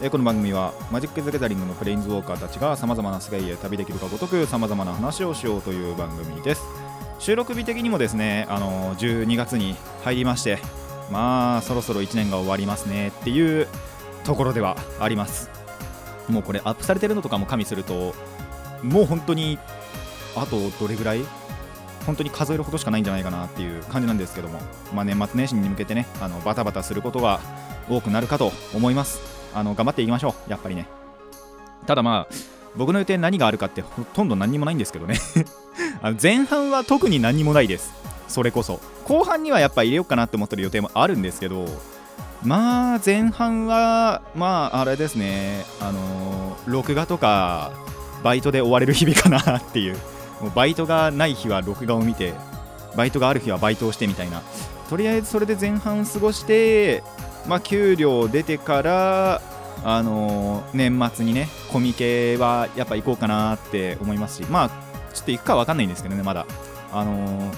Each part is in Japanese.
えこの番組はマジック・ザ・ギャザリングのプレインズウォーカーたちがさまざまな世界へ旅できるかごとくさまざまな話をしようという番組です。収録日的にもですね、あのー12月に入りましてまあそろそろ1年が終わりますねっていうところではあります。もうこれアップされてるのとかも加味するともう本当にあとどれぐらい？本当に数えるほどしかないんじゃないかなっていう感じなんですけども、まあ、年末年始に向けてねあのバタバタすることが多くなるかと思います。あの頑張っていきましょう。やっぱりね。ただまあ僕の予定何があるかってほとんど何にもないんですけどね。あの前半は特に何もないです。それこそ。後半にはやっぱ入れようかなって思ってる予定もあるんですけどまあ前半はまああれですね。あの録画とかバイトで追われる日々かなっていう。もうバイトがない日は録画を見てバイトがある日はバイトをしてみたいな。とりあえずそれで前半過ごしてまあ給料出てからあの年末にねコミケはやっぱ行こうかなって思いますしまあちょっと行くかわかんないんですけどねまだ。あの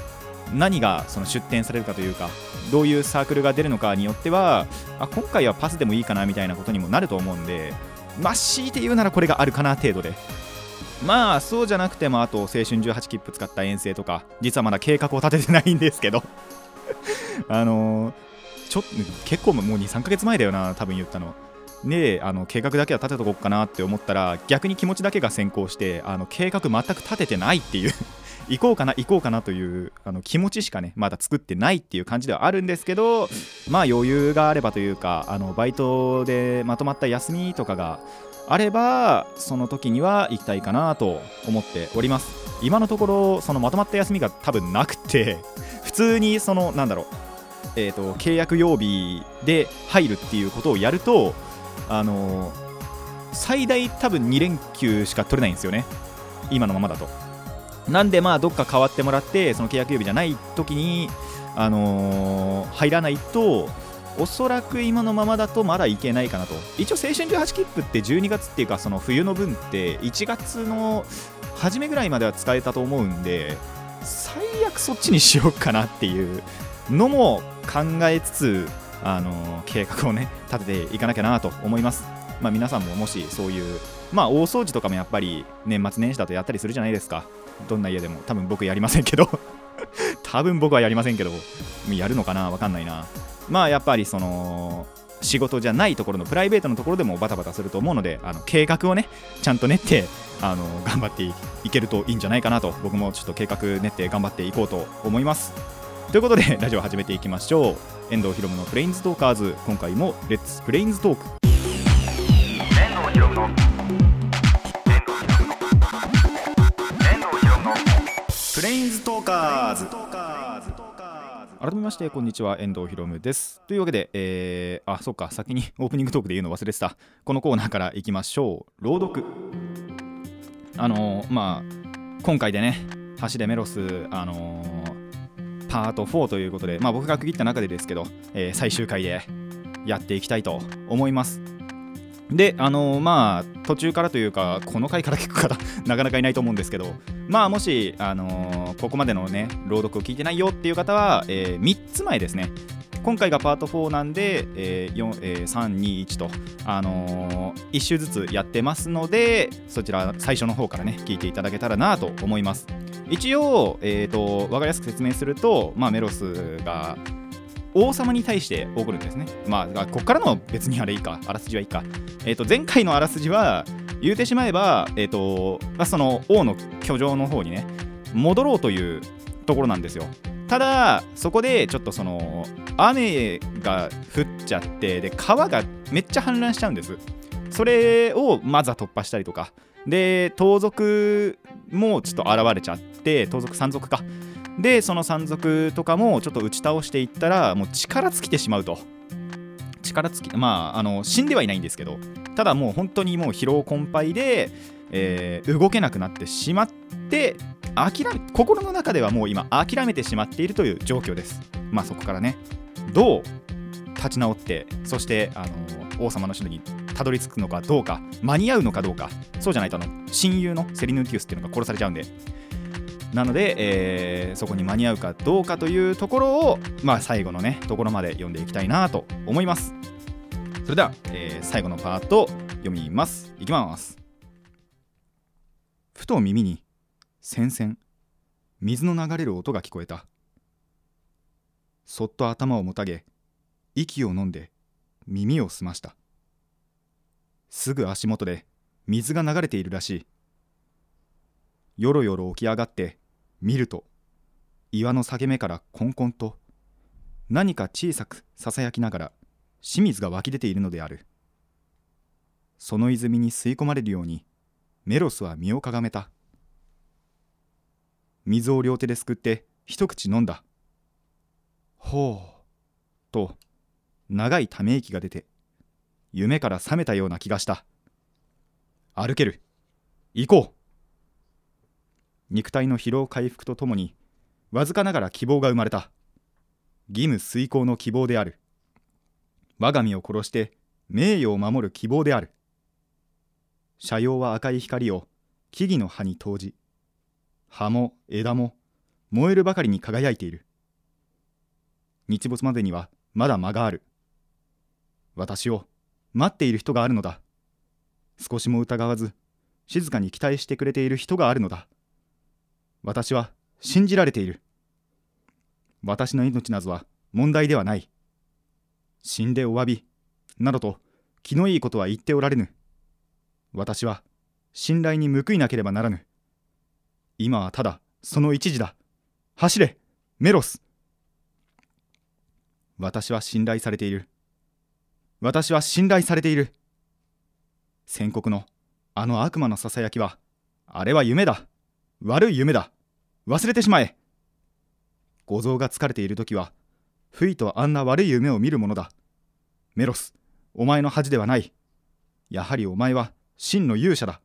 何がその出展されるかというかどういうサークルが出るのかによってはあ今回はパスでもいいかなみたいなことにもなると思うんでまあ強いて言うならこれがあるかな程度で。まあそうじゃなくてもあと青春18切符使った遠征とか実はまだ計画を立ててないんですけど。あのーちょっと結構もう23ヶ月前だよな多分言ったのであの計画だけは立てとこうかなって思ったら逆に気持ちだけが先行してあの計画全く立ててないっていう。行こうかな行こうかなというあの気持ちしかねまだ作ってないっていう感じではあるんですけどまあ余裕があればというかあのバイトでまとまった休みとかがあればその時には行きたいかなと思っております。今のところそのまとまった休みが多分なくて普通にそのなんだろうえー、と契約曜日で入るっていうことをやるとあの最大多分2連休しか取れないんですよね。今のままだと。なんでまあどっか変わってもらってその契約曜日じゃない時にあのー入らないとおそらく今のままだとまだいけないかなと。一応青春18切符って12月っていうかその冬の分って1月の初めぐらいまでは使えたと思うんで最悪そっちにしようかなっていうのも考えつつ、あの計画をね立てていかなきゃなと思います。まあ、皆さんももしそういう、まあ、大掃除とかもやっぱり年末年始だとやったりするじゃないですか。どんな家でも多分僕やりませんけど 多分僕はやりませんけどやるのかな？わかんないな。まあやっぱりその仕事じゃないところのプライベートのところでもバタバタすると思うのであの計画をねちゃんと練ってあの頑張っていけるといいんじゃないかなと僕もちょっと計画練って頑張っていこうと思います。ということで ラジオ始めていきましょう。遠藤ひろむのプレインズトーカーズ今回もレッツプレインズトーク遠藤ひろむのプレインズトーカーズ改めましてこんにちは。遠藤ひろむです。というわけで、えー、あそっか。先に オープニングトークで言うの忘れてた。このコーナーからいきましょう。朗読。あのーまあ今回でね走れメロスあのーパート4ということで、まあ、僕が区切った中でですけど、えー最終回でやっていきたいと思います。であのーまあ途中からというかこの回から聞く方 なかなかいないと思うんですけどまあもし、あのーここまでのね朗読を聞いてないよっていう方は、え3つ前ですね。今回がパート4なんで、えー4えー321と、あのー、1周ずつやってますのでそちら最初の方からね聞いていただけたらなと思います。一応、えー、と分かりやすく説明すると、まあ、メロスが王様に対して怒るんですね。まあ、こっからの別にあれいいか、あらすじはいいか。えっ、と、前回のあらすじは、言うてしまえば、えっ、と、まあ、その王の居城の方にね、戻ろうというところなんですよ。ただ、そこでちょっとその、雨が降っちゃって、で、川がめっちゃ氾濫しちゃうんです。それをまずは突破したりとか。で、盗賊もちょっと現れちゃって、盗賊山賊か。でその山賊とかもちょっと打ち倒していったらもう力尽きてしまうと。力尽きまああの死んではいないんですけどただもう本当にもう疲労困憊で、えー動けなくなってしまって諦め心の中ではもう今諦めてしまっているという状況です。まあそこからね。どう立ち直ってそしてあの王様の城にたどり着くのかどうか間に合うのかどうか。そうじゃないとあの親友のセリヌンティウスっていうのが殺されちゃうんでなので、えーそこに間に合うかどうかというところを、まあ、最後のねところまで読んでいきたいなと思います。それでは、えー最後のパート読みます。いきます。ふと耳に戦々水の流れる音が聞こえた。そっと頭をもたげ息を飲んで耳を澄ました。すぐ足元で水が流れているらしい。よろよろ起き上がって見ると岩の裂け目からコンコンと何か小さくささやきながら清水が湧き出ているのである。その泉に吸い込まれるようにメロスは身をかがめた。水を両手ですくって一口飲んだ。ほうと長いため息が出て夢から覚めたような気がした。歩ける。行こう。肉体の疲労回復とともにわずかながら希望が生まれた。義務遂行の希望である。我が身を殺して名誉を守る希望である。斜陽は赤い光を木々の葉に投じ葉も枝も燃えるばかりに輝いている。日没までにはまだ間がある。私を待っている人があるのだ。少しも疑わず静かに期待してくれている人があるのだ。私は信じられている。私の命などは問題ではない。死んでお詫びなどと気のいいことは言っておられぬ。私は信頼に報いなければならぬ。今はただその一時だ。走れメロス。私は信頼されている。私は信頼されている。宣告のあの悪魔のささやきはあれは夢だ。悪い夢だ。忘れてしまえ。五臓が疲れている時は不意とあんな悪い夢を見るものだ。メロスお前の恥ではない。やはりお前は真の勇者だ。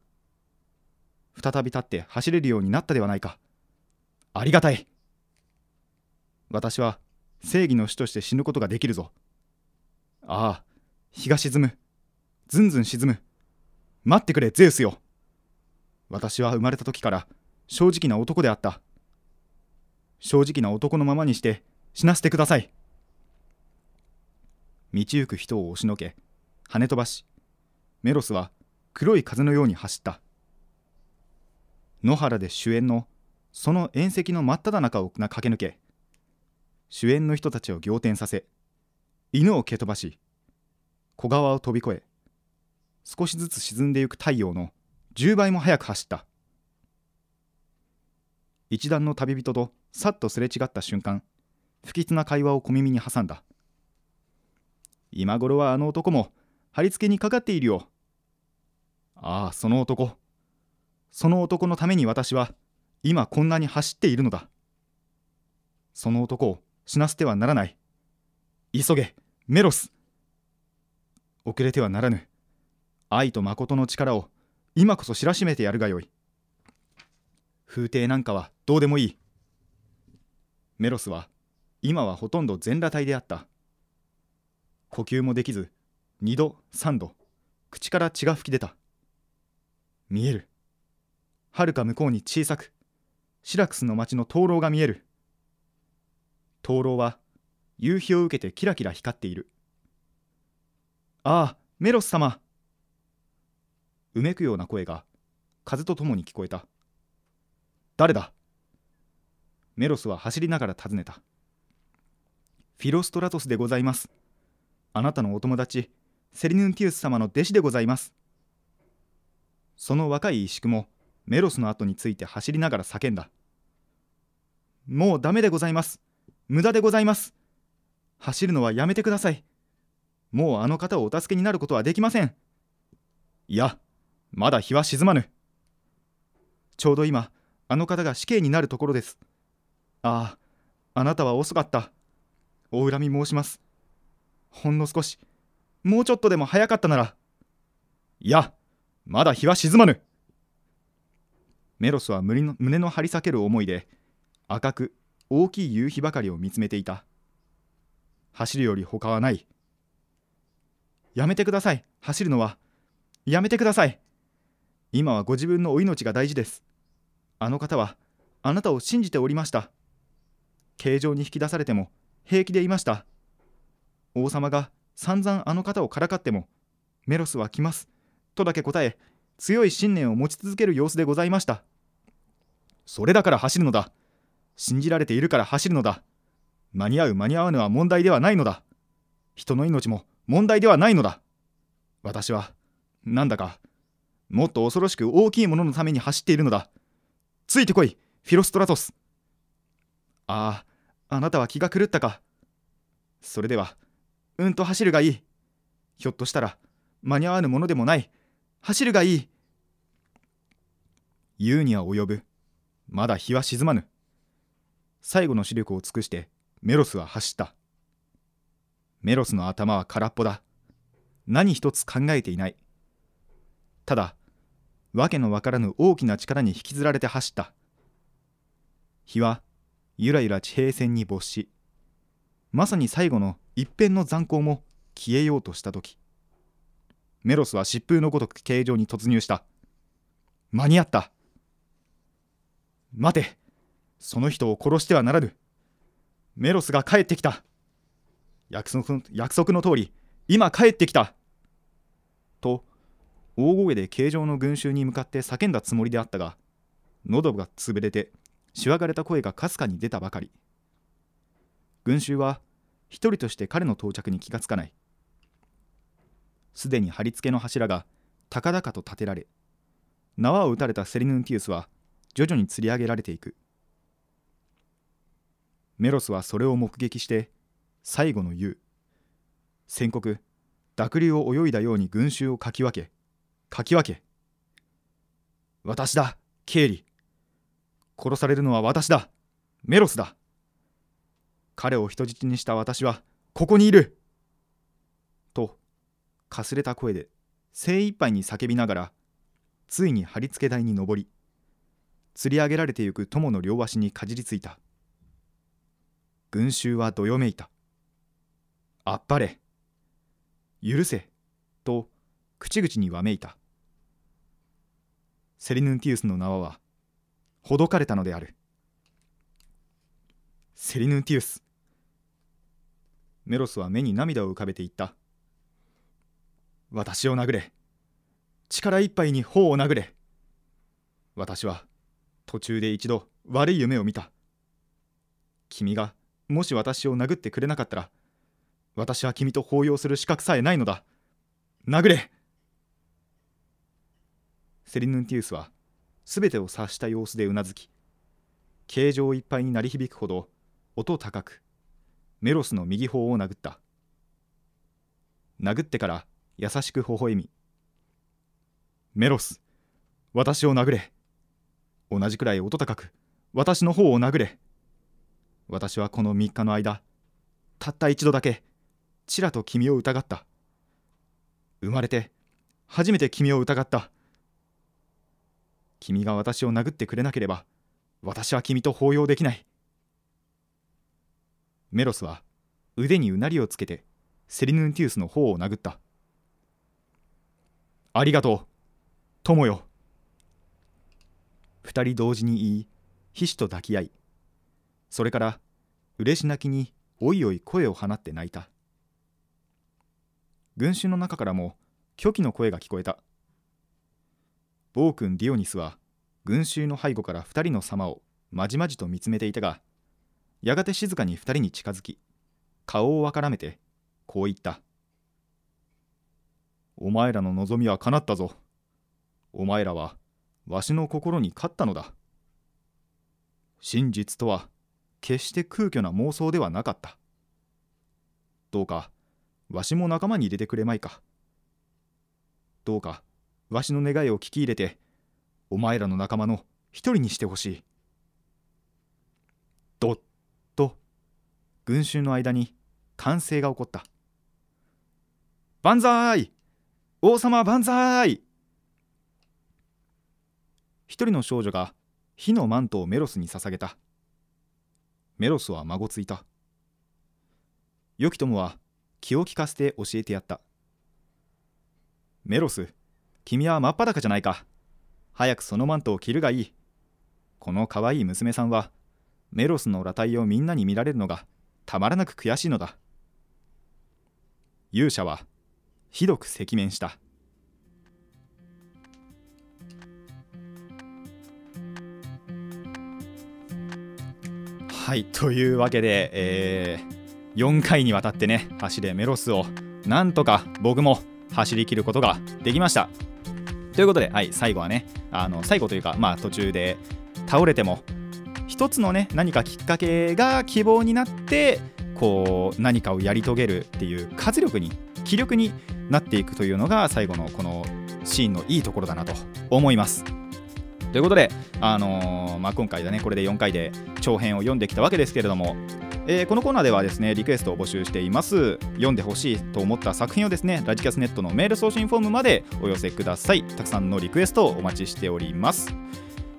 再び立って走れるようになったではないか。ありがたい。私は正義の主として死ぬことができるぞ。ああ日が沈む。ずんずん沈む。待ってくれゼウスよ。私は生まれた時から正直な男であった。正直な男のままにして死なせてください。道行く人を押しのけ跳ね飛ばしメロスは黒い風のように走った。野原で主演のその縁石の真っ只中を駆け抜け主演の人たちを仰天させ犬を蹴飛ばし小川を飛び越え少しずつ沈んでゆく太陽の10倍も速く走った。一団の旅人とさっとすれ違った瞬間不吉な会話を小耳に挟んだ。今頃はあの男も貼り付けにかかっているよ。ああその男。その男のために私は今こんなに走っているのだ。その男を死なせてはならない。急げメロス。遅れてはならぬ。愛と誠の力を今こそ知らしめてやるがよい。風景なんかはどうでもいい。メロスは今はほとんど全裸体であった。呼吸もできず2度3度口から血が噴き出た。見える。はるか向こうに小さくシラクスの町の灯籠が見える。灯籠は夕日を受けてキラキラ光っている。ああメロス様。うめくような声が風とともに聞こえた。誰だ？メロスは走りながら尋ねた。フィロストラトスでございます。あなたのお友達セリヌンティウス様の弟子でございます。その若い石工もメロスの後について走りながら叫んだ。もうダメでございます。無駄でございます。走るのはやめてください。もうあの方をお助けになることはできません。いやまだ日は沈まぬ。ちょうど今あの方が死刑になるところです。あああなたは遅かった。お恨み申します。ほんの少し。もうちょっとでも早かったなら。いやまだ日は沈まぬ。メロスは胸の胸の張り裂ける思いで赤く大きい夕日ばかりを見つめていた。走るより他はない。やめてください。走るのは。やめてください。今はご自分のお命が大事です。あの方はあなたを信じておりました。形状に引き出されても平気でいました。王様が散々あの方をからかってもメロスは来ます。とだけ答え強い信念を持ち続ける様子でございました。それだから走るのだ。信じられているから走るのだ。間に合う間に合わぬは問題ではないのだ。人の命も問題ではないのだ。私はなんだかもっと恐ろしく大きいもののために走っているのだ。ついてこいフィロストラトス。あああなたは気が狂ったか。それではうんと走るがいい。ひょっとしたら間に合わぬものでもない。走るがいい。言うには及ぶ。まだ日は沈まぬ。最後の視力を尽くしてメロスは走った。メロスの頭は空っぽだ。何一つ考えていない。ただ訳のわからぬ大きな力に引きずられて走った。日はゆらゆら地平線に没しまさに最後の一辺の残光も消えようとした時メロスは疾風のごとく形状に突入した。間に合った。待てその人を殺してはならぬ。メロスが帰ってきた。約束約束の通り今帰ってきた。と大声で形状の群衆に向かって叫んだつもりであったが喉が潰れてしわがれた声がかすかに出たばかり。群衆は一人として彼の到着に気がつかない。すでに貼り付けの柱が高々と立てられ縄を打たれたセリヌンティウスは徐々に吊り上げられていく。メロスはそれを目撃して最後の言う宣告濁流を泳いだように群衆をかき分けかき分け。私だケイリ殺されるのは私だ。メロスだ。彼を人質にした私はここにいる。とかすれた声で精一杯に叫びながらついに貼り付け台に登り吊り上げられてゆく友の両足にかじりついた。群衆はどよめいた。あっぱれ。許せ。と口々にわめいた。セリヌンティウスの縄はほどかれたのである。セリヌンティウス。メロスは目に涙を浮かべて言った。私を殴れ。力いっぱいに頬を殴れ。私は途中で一度悪い夢を見た。君がもし私を殴ってくれなかったら私は君と抱擁する資格さえないのだ。殴れ。セリヌンティウスは全てを察した様子でうなずき形状いっぱいに鳴り響くほど音高くメロスの右方を殴った。殴ってから優しく微笑みメロス私を殴れ。同じくらい音高く私の方を殴れ。私はこの3日の間たった一度だけちらと君を疑った。生まれて初めて君を疑った。君が私を殴ってくれなければ私は君と抱擁できない。メロスは腕にうなりをつけてセリヌンティウスの方を殴った。ありがとう。友よ。二人同時に言い皮脂と抱き合いそれから嬉し泣きにおいおい声を放って泣いた。群衆の中からも虚偽の声が聞こえた。暴君ディオニスは群衆の背後から二人の様をまじまじと見つめていたがやがて静かに二人に近づき顔をわからめてこう言った「お前らの望みは叶ったぞ。お前らはわしの心に勝ったのだ。真実とは決して空虚な妄想ではなかった。どうかわしも仲間に入れてくれまいか。どうかわしの願いを聞き入れてお前らの仲間の一人にしてほしい。どっと群衆の間に歓声が起こった。万歳！王様万歳！一人の少女が火のマントをメロスに捧げた。メロスは孫ついた。良き友は気を利かせて教えてやった。メロス君は真っ裸じゃないか。早くそのマントを着るがいい。この可愛い娘さんはメロスの裸体をみんなに見られるのがたまらなく悔しいのだ。勇者はひどく赤面した。はいというわけで、えー、4回にわたってね走れメロスをなんとか僕も走り切ることができました。ということで、はい、最後はねあの最後というかまあ途中で倒れても一つのね何かきっかけが希望になってこう何かをやり遂げるっていう活力に気力になっていくというのが最後のこのシーンのいいところだなと思います。ということで、あのー、まあ、今回だねこれで4回で長編を読んできたわけですけれども、えー、このコーナーではですねリクエストを募集しています。読んでほしいと思った作品をですねラジキャスネットのメール送信フォームまでお寄せください。たくさんのリクエストをお待ちしております。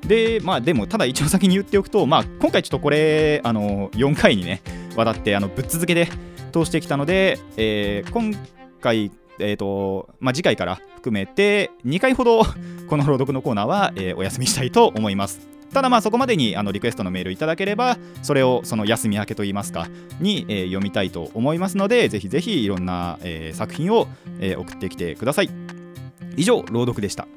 でまあでもただ一応先に言っておくとまあ今回ちょっとこれあの4回にねわたってあのぶっ続けで通してきたので、えー、今回えーとまあ、次回から含めて2回ほどこの朗読のコーナーは、えー、お休みしたいと思います。ただまあそこまでにあのリクエストのメールいただければそれをその休み明けといいますかに、えー、読みたいと思いますのでぜひぜひいろんな、えー、作品を、えー、送ってきてください。以上朗読でした。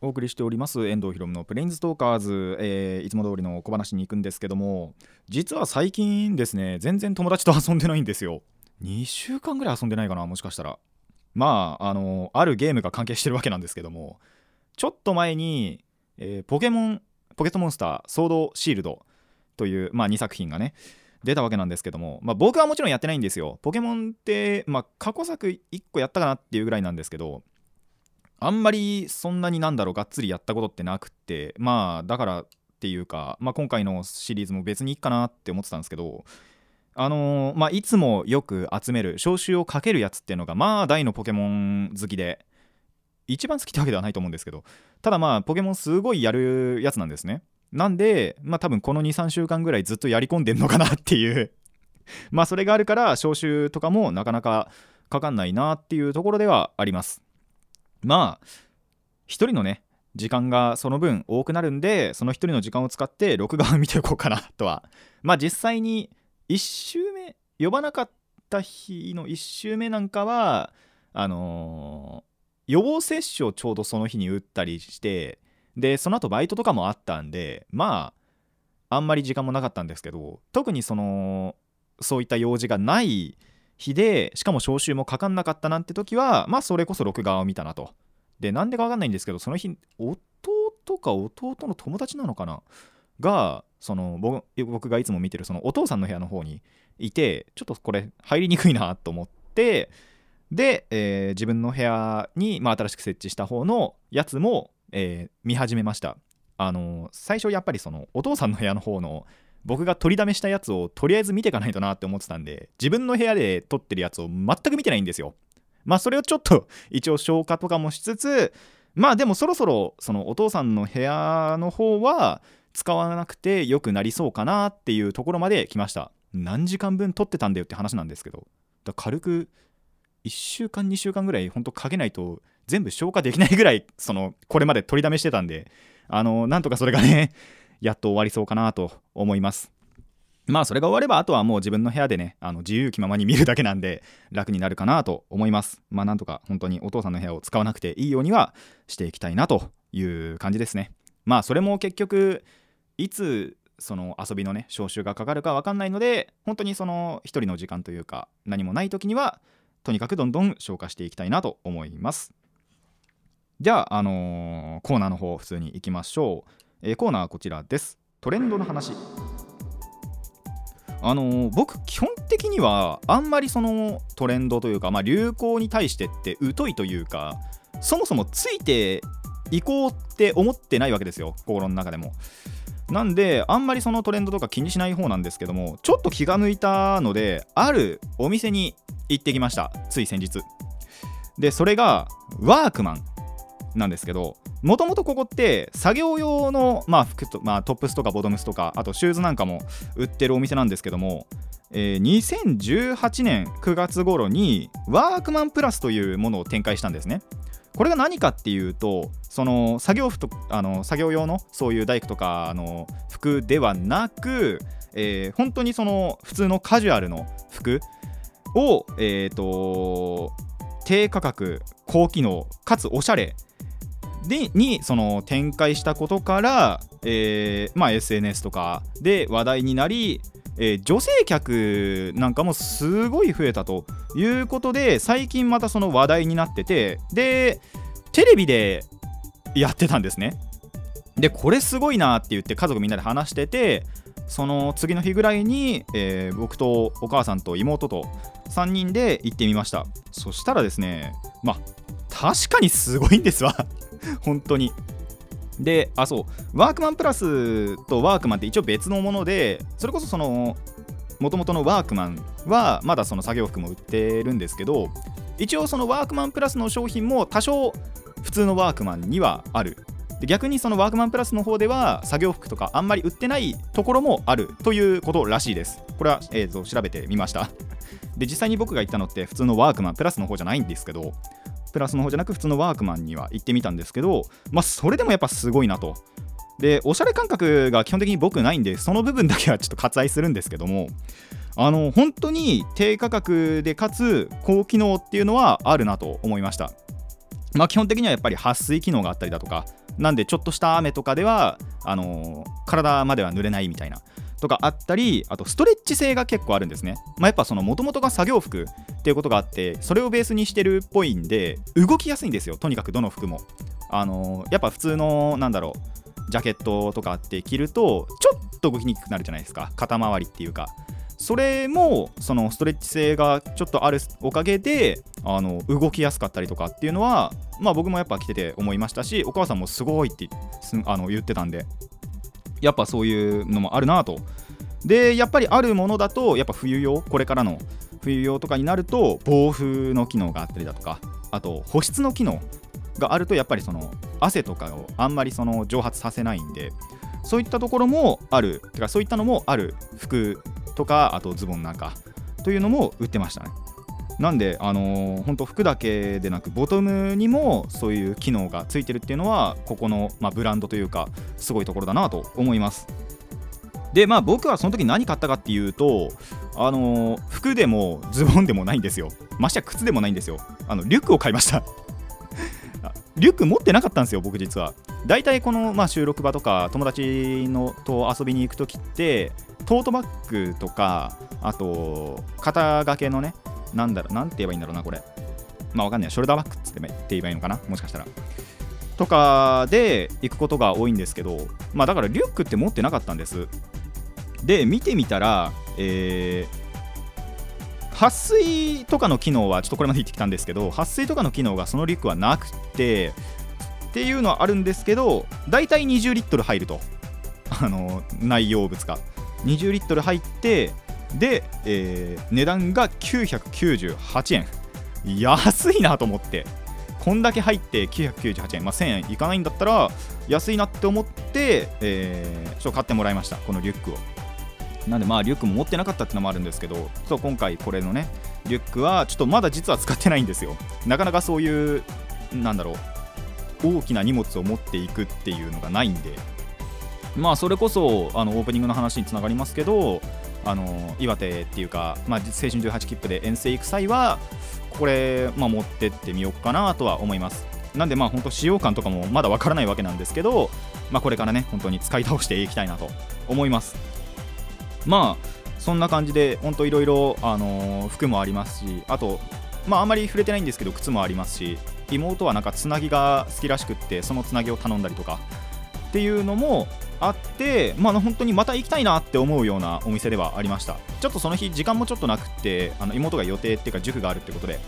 お送りしております遠藤ひろむのプレインズトーカーズ、えー、いつも通りの小話に行くんですけども実は最近ですね全然友達と遊んでないんですよ。2週間ぐらい遊んでないかなもしかしたら。まああのあるゲームが関係してるわけなんですけどもちょっと前に、えー、ポケモンポケットモンスターソードシールドという、まあ、2作品がね出たわけなんですけども、まあ、僕はもちろんやってないんですよ。ポケモンって、まあ、過去作1個やったかなっていうぐらいなんですけどあんまりそんなになんだろうがっつりやったことってなくてまあだからっていうか、まあ、今回のシリーズも別にいいかなって思ってたんですけどあのー、まあ、いつもよく集める招集をかけるやつっていうのがまあ大のポケモン好きで一番好きってわけではないと思うんですけどただまあポケモンすごいやるやつなんですね。なんでまあ多分この23週間ぐらいずっとやり込んでんのかなっていうまあそれがあるから招集とかもなかなかかかんないなっていうところではあります。まあ一人のね時間がその分多くなるんでその一人の時間を使って録画を見ていこうかなとはまあ実際に1周目呼ばなかった日の1周目なんかはあのー、予防接種をちょうどその日に打ったりしてでその後バイトとかもあったんでまああんまり時間もなかったんですけど特にそのそういった用事がない日でしかも招集もかかんなかったなんて時はまあそれこそ録画を見たなと。でなんでかわかんないんですけどその日弟か弟の友達なのかな？がその僕がいつも見てるそのお父さんの部屋の方にいてちょっとこれ入りにくいなと思ってで、えー、自分の部屋に、まあ、新しく設置した方のやつも、えー、見始めました。あの最初やっぱりそのお父さんの部屋の方の僕が取りだめしたやつをとりあえず見ていかないとなって思ってたんで自分の部屋で撮ってるやつを全く見てないんですよ。まあそれをちょっと一応消化とかもしつつまあでもそろそろそのお父さんの部屋の方は使わなくて良くなりそうかなっていうところまで来ました。何時間分撮ってたんだよって話なんですけど。だ軽く1週間2週間ぐらいほんとかけないと全部消化できないぐらいそのこれまで取りだめしてたんで。あのなんとかそれがね やっと終わりそうかなと思います。まあそれが終わればあとはもう自分の部屋でねあの自由気ままに見るだけなんで楽になるかなと思います。まあなんとか本当にお父さんの部屋を使わなくていいようにはしていきたいなという感じですね。まあそれも結局いつその遊びのね招集がかかるか分かんないので本当にその一人の時間というか何もない時にはとにかくどんどん消化していきたいなと思います。じゃあ、あのー、コーナーの方普通に行きましょう、えー、コーナーはこちらです。トレンドの話。あのー、僕基本的にはあんまりそのトレンドというか、まあ、流行に対してって疎いというかそもそもついていこうって思ってないわけですよ心の中でも。なんであんまりそのトレンドとか気にしない方なんですけどもちょっと気が抜いたのであるお店に行ってきました。つい先日。でそれがワークマンなんですけどもともとここって作業用の、まあ、服と、まあ、トップスとかボトムスとかあとシューズなんかも売ってるお店なんですけども、えー2018年9月頃にワークマンプラスというものを展開したんですね。これが何かっていうとその作業服とあの作業用のそういう大工とかあの服ではなく、えー本当にその普通のカジュアルの服を、えー、と低価格高機能かつおしゃれでにその展開したことから、えーまあ、SNS とかで話題になり、えー女性客なんかもすごい増えたということで最近またその話題になっててでテレビでやってたんですね。でこれすごいなって言って家族みんなで話しててその次の日ぐらいに、えー僕とお母さんと妹と3人で行ってみました。そしたらですねまあ確かにすごいんですわ。本当に。であそうワークマンプラスとワークマンって一応別のものでそれこそその元々のワークマンはまだその作業服も売ってるんですけど一応そのワークマンプラスの商品も多少普通のワークマンにはある。で逆にそのワークマンプラスの方では作業服とかあんまり売ってないところもあるということらしいです。これは、えーと調べてみました。で実際に僕が行ったのって普通のワークマンプラスの方じゃないんですけどプラスの方じゃなく普通のワークマンには行ってみたんですけどまあそれでもやっぱすごいなと。でおしゃれ感覚が基本的に僕ないんでその部分だけはちょっと割愛するんですけどもあの本当に低価格でかつ高機能っていうのはあるなと思いました。まあ基本的にはやっぱり撥水機能があったりだとかなんでちょっとした雨とかではあの体までは濡れないみたいな。とかあったりあとストレッチ性が結構あるんですね、まあ、やっぱその元々が作業服っていうことがあってそれをベースにしてるっぽいんで動きやすいんですよ。とにかくどの服も。あのやっぱ普通のなんだろうジャケットとかって着るとちょっと動きにくくなるじゃないですか。肩周りっていうか。それもそのストレッチ性がちょっとあるおかげであの動きやすかったりとかっていうのはまあ僕もやっぱ着てて思いましたしお母さんもすごいってあの言ってたんで。やっぱそういうのもあるなと。でやっぱりあるものだとやっぱ冬用これからの冬用とかになると防風の機能があったりだとかあと保湿の機能があるとやっぱりその汗とかをあんまりその蒸発させないんでそういったところもある。てかそういったのもある。服とかあとズボンなんかというのも売ってましたね。なんであのー、本当服だけでなくボトムにもそういう機能がついてるっていうのはここの、まあ、ブランドというかすごいところだなと思います。でまあ僕はその時何買ったかっていうとあのー服でもズボンでもないんですよ。ましてや靴でもないんですよ。あのリュックを買いました。リュック持ってなかったんですよ僕実は。大体この、まあ、収録場とか友達のと遊びに行く時ってトートバッグとかあと肩掛けのねなんだろうなんて言えばいいんだろうなこれ。まあわかんない。ショルダーバッグってって言えばいいのかな？もしかしたら。とかで行くことが多いんですけどまあだからリュックって持ってなかったんです。で見てみたらえー撥水とかの機能はちょっとこれまで言ってきたんですけど撥水とかの機能がそのリュックはなくてっていうのはあるんですけど大体20リットル入ると。あの内容物が。20リットル入ってで、えー値段が998円。安いなと思って。こんだけ入って998円、まあ、1000円いかないんだったら安いなって思って、えーちょっと買ってもらいました。このリュックを。なんでまあリュックも持ってなかったってのもあるんですけどそう今回これのねリュックはちょっとまだ実は使ってないんですよ。なかなかそういうなんだろう大きな荷物を持っていくっていうのがないんで。まあそれこそあのオープニングの話につながりますけどあの岩手っていうか、まあ、青春18切符で遠征行く際はこれ、まあ、持ってってみようかなとは思います。なんでまあ本当使用感とかもまだわからないわけなんですけど、まあ、これからね本当に使い倒していきたいなと思います。まあそんな感じで本当いろいろ服もありますしあとまああんまり触れてないんですけど靴もありますし妹はなんかつなぎが好きらしくってそのつなぎを頼んだりとかっていうのもあってまあ本当にまた行きたいなって思うようなお店ではありました。ちょっとその日時間もちょっとなくってあの妹が予定っていうか塾があるってことで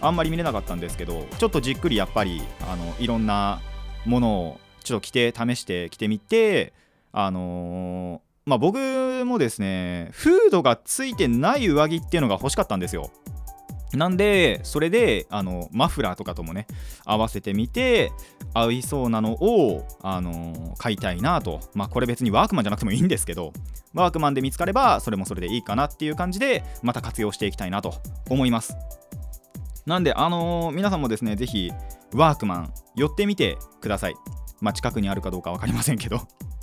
あんまり見れなかったんですけどちょっとじっくりやっぱりあのいろんなものをちょっと着て試して着てみてあのーまあ僕もですねフードがついてない上着っていうのが欲しかったんですよ。なんでそれであのマフラーとかともね合わせてみて合いそうなのを、あの買いたいなと。まあこれ別にワークマンじゃなくてもいいんですけどワークマンで見つかればそれもそれでいいかなっていう感じでまた活用していきたいなと思います。なんであのー皆さんもですねぜひワークマン寄ってみてください。まあ近くにあるかどうか分かりませんけど。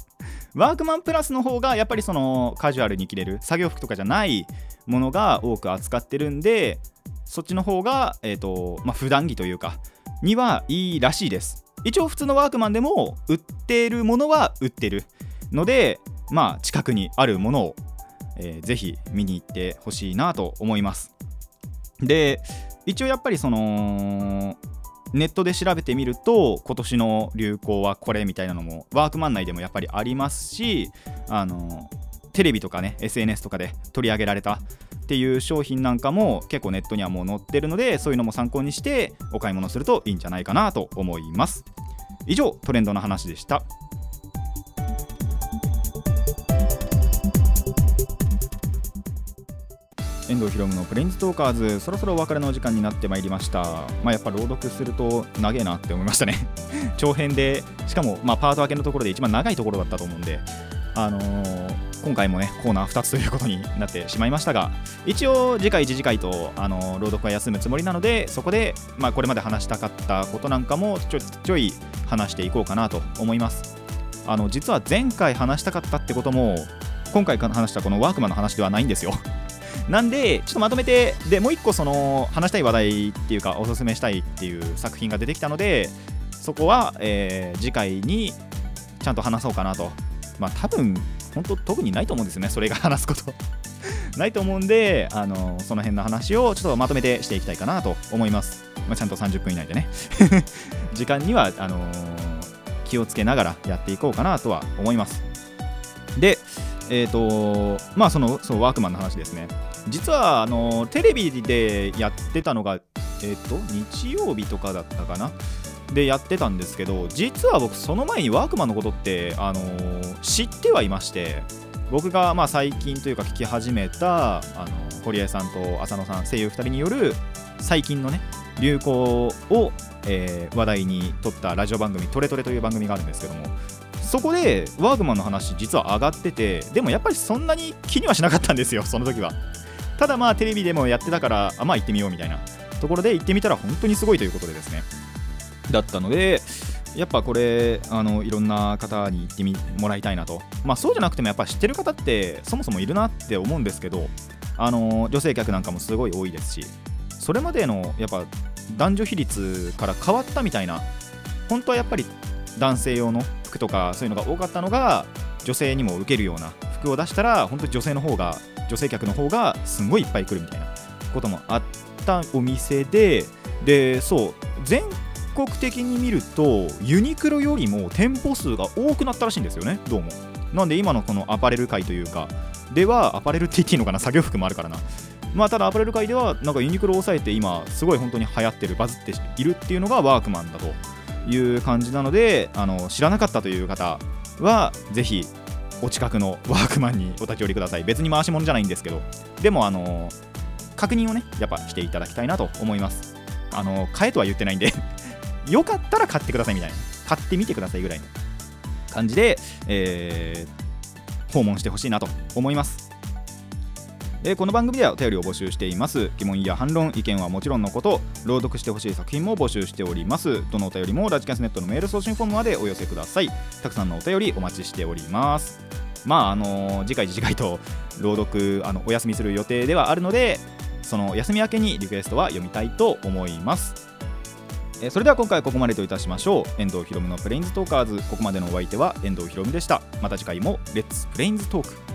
ワークマンプラスの方がやっぱりそのカジュアルに着れる作業服とかじゃないものが多く扱ってるんでそっちの方が、えーとまあ、普段着というかにはいいらしいです。一応普通のワークマンでも売ってるものは売ってるのでまあ近くにあるものを、えーぜひ見に行ってほしいなと思います。で一応やっぱりそのネットで調べてみると今年の流行はこれみたいなのもワークマン内でもやっぱりありますしあのテレビとかね SNS とかで取り上げられたっていう商品なんかも結構ネットにはもう載ってるのでそういうのも参考にしてお買い物するといいんじゃないかなと思います。以上トレンドの話でした。遠藤ひろむのプレインズトーカーズそろそろお別れのお時間になってまいりました。まあやっぱ朗読すると長えなって思いましたね。長編でしかもまあパート分けのところで一番長いところだったと思うんであのー今回もねコーナー2つということになってしまいましたが一応次回次次回と、あの朗読は休むつもりなのでそこで、まあ、これまで話したかったことなんかもちょちょい話していこうかなと思います。あの実は前回話したかったってことも今回話したこのワークマンの話ではないんですよ。なんでちょっとまとめてでもう一個その話したい話題っていうかおすすめしたいっていう作品が出てきたのでそこは、えー次回にちゃんと話そうかなと。まあ多分本当特にないと思うんですよねそれが話すこと。ないと思うんであのその辺の話をちょっとまとめてしていきたいかなと思います、まあ、ちゃんと30分以内でね。時間にはあの気をつけながらやっていこうかなとは思います。でえっ、とまあそのそうワークマンの話ですね。実はあのテレビでやってたのがえっ、と日曜日とかだったかな。でやってたんですけど実は僕その前にワークマンのことって、あのー知ってはいまして僕がまあ最近というか聞き始めたあの堀江さんと浅野さん声優2人による最近のね流行を、えー話題に取ったラジオ番組「トレトレ」という番組があるんですけどもそこでワークマンの話実は上がっててでもやっぱりそんなに気にはしなかったんですよその時は。ただまあテレビでもやってたからあまあ行ってみようみたいなところで行ってみたら本当にすごいということでですね。だったのでやっぱこれあのいろんな方に行ってみもらいたいなと。まあそうじゃなくてもやっぱ知ってる方ってそもそもいるなって思うんですけどあの女性客なんかもすごい多いですしそれまでのやっぱ男女比率から変わったみたいな本当はやっぱり男性用の服とかそういうのが多かったのが女性にも受けるような服を出したら本当に女性の方が女性客の方がすごいいっぱい来るみたいなこともあったお店ででそう全国的に見るとユニクロよりも店舗数が多くなったらしいんですよね。どうも。なんで今のこのアパレル界というかではアパレルって言っていいのかな？作業服もあるからな。まあただアパレル界ではなんかユニクロを抑えて今すごい本当に流行ってるバズっているっていうのがワークマンだという感じなのであの知らなかったという方はぜひお近くのワークマンにお立ち寄りください。別に回し物じゃないんですけどでもあの確認をねやっぱしていただきたいなと思います。あの買えとは言ってないんで。よかったら買ってくださいみたいな。買ってみてくださいぐらいの感じで、えー訪問してほしいなと思います。えこの番組ではお便りを募集しています。疑問や反論意見はもちろんのこと朗読してほしい作品も募集しております。どのお便りもラジキャスネットのメール送信フォームまでお寄せください。たくさんのお便りお待ちしております。まああのー次回次回と朗読あのお休みする予定ではあるのでその休み明けにリクエストは読みたいと思います。えーそれでは今回はここまでといたしましょう。遠藤ひろむのプレインズトーカーズここまでのお相手は遠藤ひろむでした。また次回もレッツプレインズトーク